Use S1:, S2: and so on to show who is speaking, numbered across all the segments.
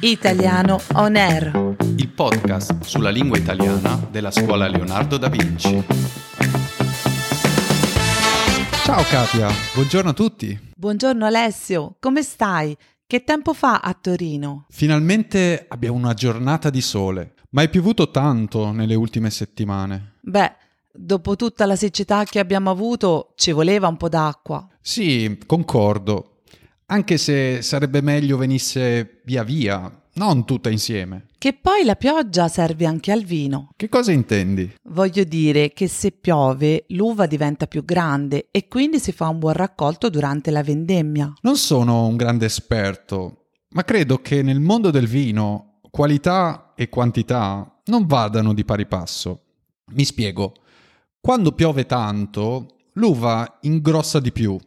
S1: Italiano On Air.
S2: il podcast sulla lingua italiana della scuola Leonardo da Vinci.
S3: Ciao Katia, buongiorno a tutti.
S1: Buongiorno Alessio, come stai? Che tempo fa a Torino?
S3: Finalmente abbiamo una giornata di sole, ma è piovuto tanto nelle ultime settimane.
S1: Beh, dopo tutta la siccità che abbiamo avuto, ci voleva un po' d'acqua.
S3: Sì, concordo, anche se sarebbe meglio venisse via via, non tutta insieme.
S1: Che poi la pioggia serve anche al vino.
S3: Che cosa intendi?
S1: Voglio dire che se piove l'uva diventa più grande e quindi si fa un buon raccolto durante la vendemmia.
S3: Non sono un grande esperto, ma credo che nel mondo del vino qualità e quantità non vadano di pari passo. Mi spiego. Quando piove tanto, l'uva ingrossa di più.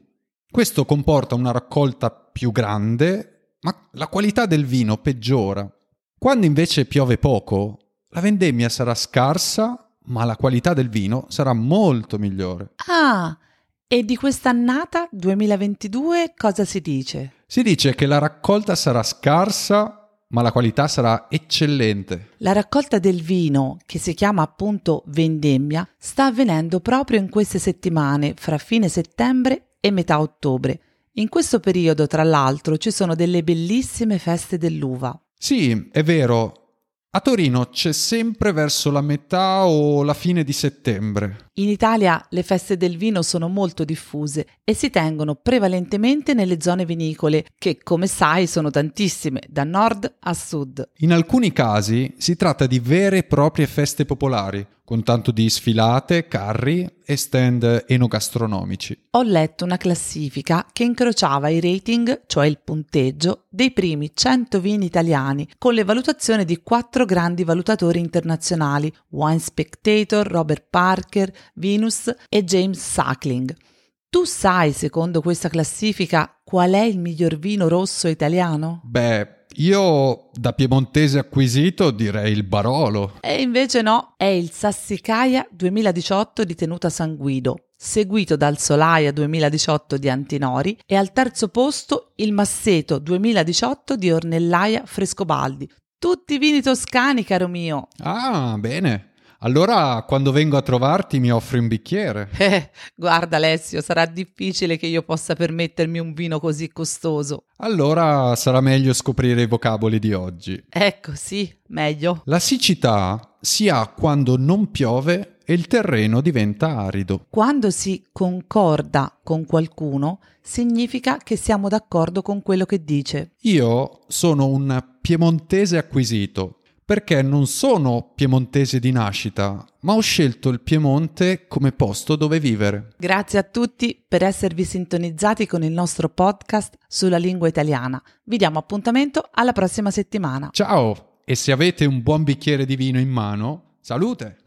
S3: Questo comporta una raccolta più grande, ma la qualità del vino peggiora. Quando invece piove poco, la vendemmia sarà scarsa, ma la qualità del vino sarà molto migliore.
S1: Ah, e di quest'annata 2022 cosa si dice?
S3: Si dice che la raccolta sarà scarsa, ma la qualità sarà eccellente.
S1: La raccolta del vino, che si chiama appunto vendemmia, sta avvenendo proprio in queste settimane, fra fine settembre e metà ottobre. In questo periodo, tra l'altro, ci sono delle bellissime feste dell'uva.
S3: Sì, è vero. A Torino c'è sempre verso la metà o la fine di settembre.
S1: In Italia le feste del vino sono molto diffuse e si tengono prevalentemente nelle zone vinicole, che come sai sono tantissime, da nord a sud.
S3: In alcuni casi si tratta di vere e proprie feste popolari, con tanto di sfilate, carri e stand enogastronomici.
S1: Ho letto una classifica che incrociava i rating, cioè il punteggio, dei primi 100 vini italiani con le valutazioni di quattro grandi valutatori internazionali, Wine Spectator, Robert Parker, Venus e James Suckling. Tu sai, secondo questa classifica, qual è il miglior vino rosso italiano?
S3: Beh, io da piemontese acquisito direi il Barolo.
S1: E invece no, è il Sassicaia 2018 di tenuta San Guido, seguito dal Solaia 2018 di Antinori e al terzo posto il Masseto 2018 di Ornellaia Frescobaldi. Tutti vini toscani, caro mio.
S3: Ah, bene. Allora, quando vengo a trovarti mi offri un bicchiere.
S1: Eh, guarda Alessio, sarà difficile che io possa permettermi un vino così costoso.
S3: Allora sarà meglio scoprire i vocaboli di oggi.
S1: Ecco, sì, meglio.
S3: La siccità si ha quando non piove e il terreno diventa arido.
S1: Quando si concorda con qualcuno, significa che siamo d'accordo con quello che dice.
S3: Io sono un piemontese acquisito perché non sono piemontese di nascita, ma ho scelto il Piemonte come posto dove vivere.
S1: Grazie a tutti per esservi sintonizzati con il nostro podcast sulla lingua italiana. Vi diamo appuntamento alla prossima settimana.
S3: Ciao! E se avete un buon bicchiere di vino in mano, salute!